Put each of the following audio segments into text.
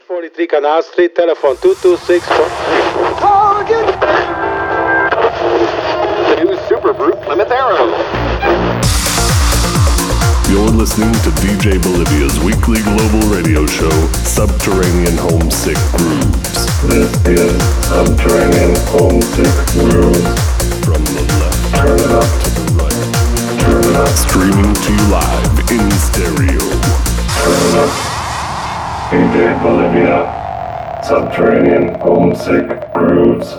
43 Canal Street, telephone 226. Target! The new Super Brute Plymouth Arrow. You're listening to DJ Bolivia's weekly global radio show, Subterranean Homesick Grooves. This is Subterranean Homesick Grooves. From the left Turn it up, to the right, turn it up, streaming to you live in stereo. turn it up. DJ Bolivia. Subterranean Homesick Grooves.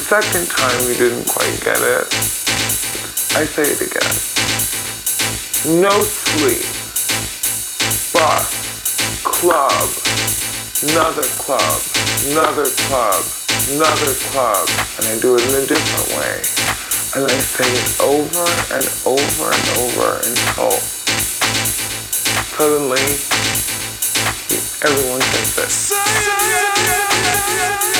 second time you didn't quite get it, I say it again. No sleep. Bus. Club. Another club. Another club. Another club. And I do it in a different way. And I say it over and over and over until suddenly everyone gets it.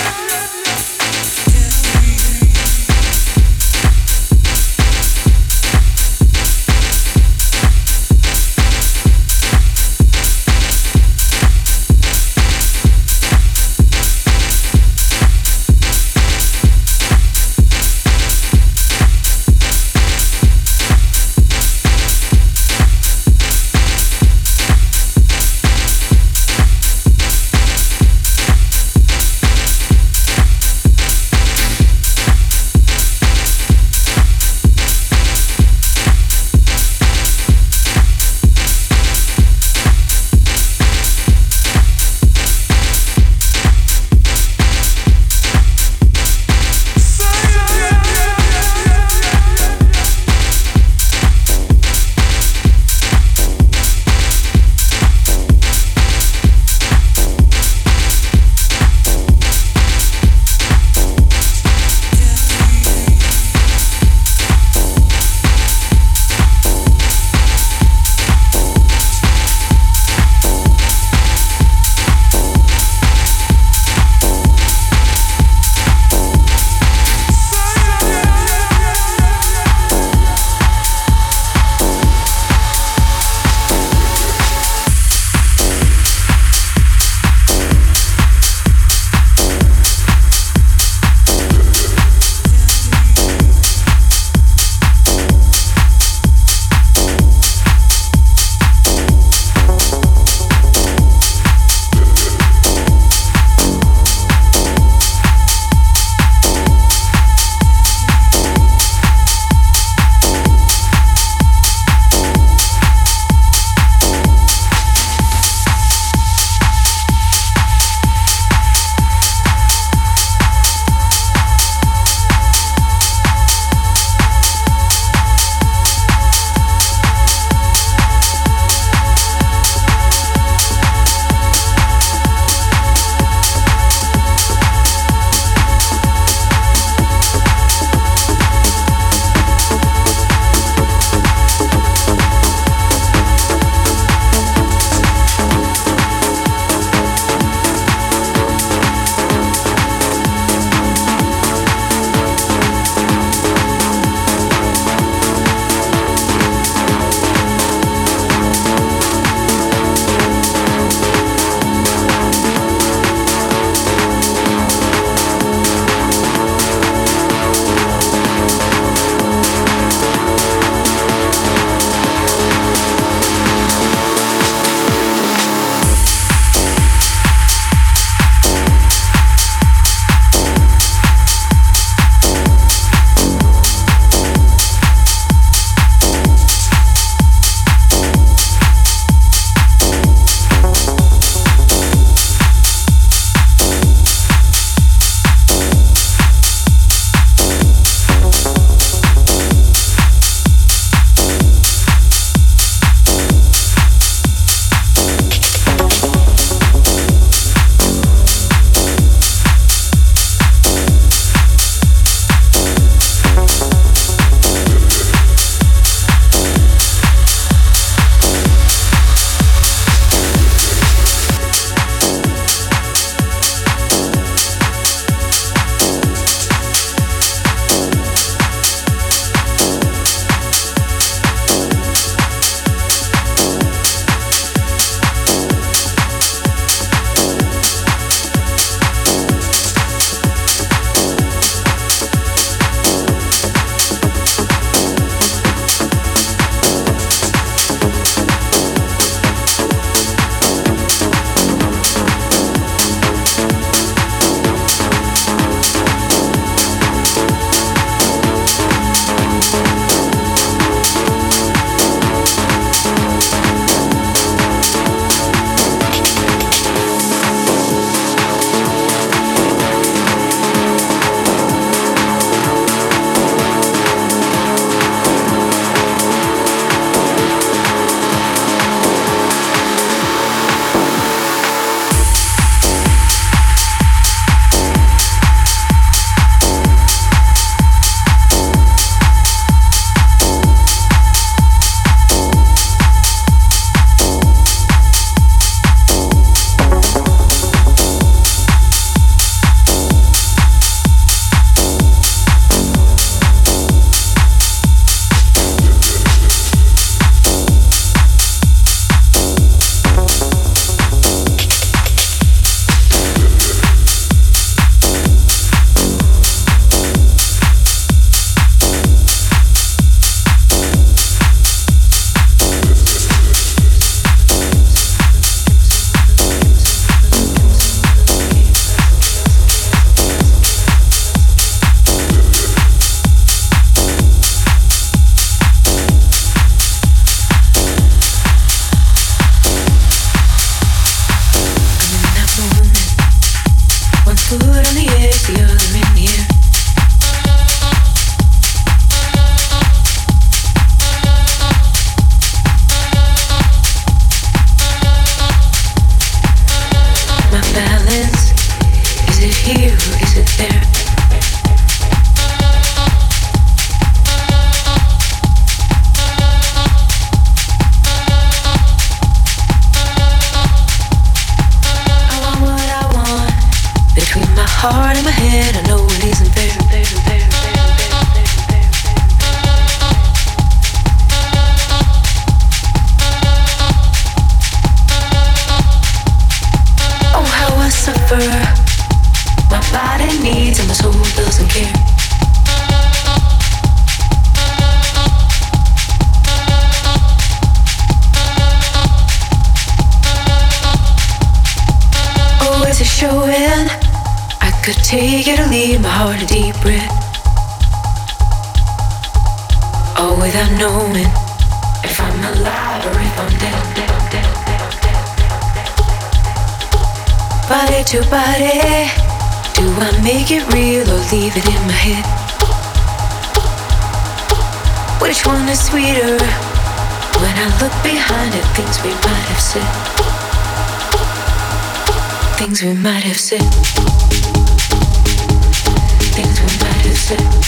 heart in my head, I know out a deep breath. All without knowing if I'm alive or if I'm dead. dead body to body, do I make it real or leave it in my head? Which one is sweeter? When I look behind at things we might have said, things we might have said said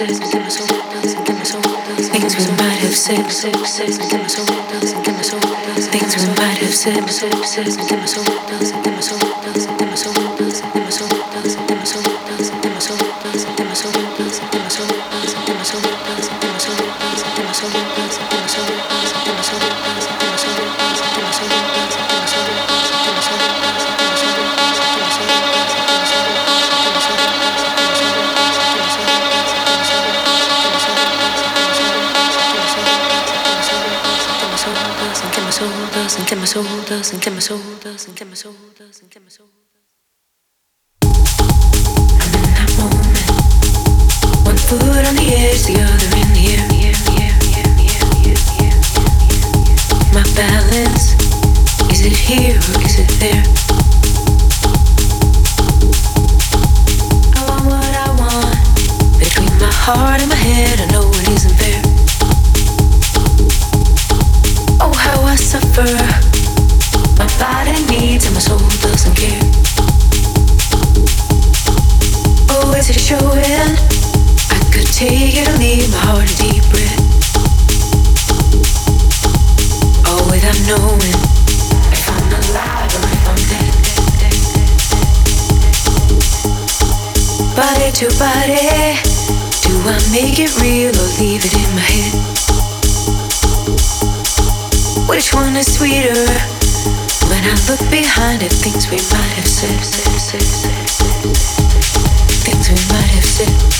Things we might have said, things we might have said. soldas, en cama soldas, en cama soldas. I'm in that moment, one foot on the edge, the other in. My balance, is it here or is it there? heart my head, I know it isn't fair. Oh, how I suffer. Take it or leave my heart a deep breath. All without knowing if I'm alive or if I'm dead. Body to body, do I make it real or leave it in my head? Which one is sweeter? When I look behind at things we might have said, things we might have said.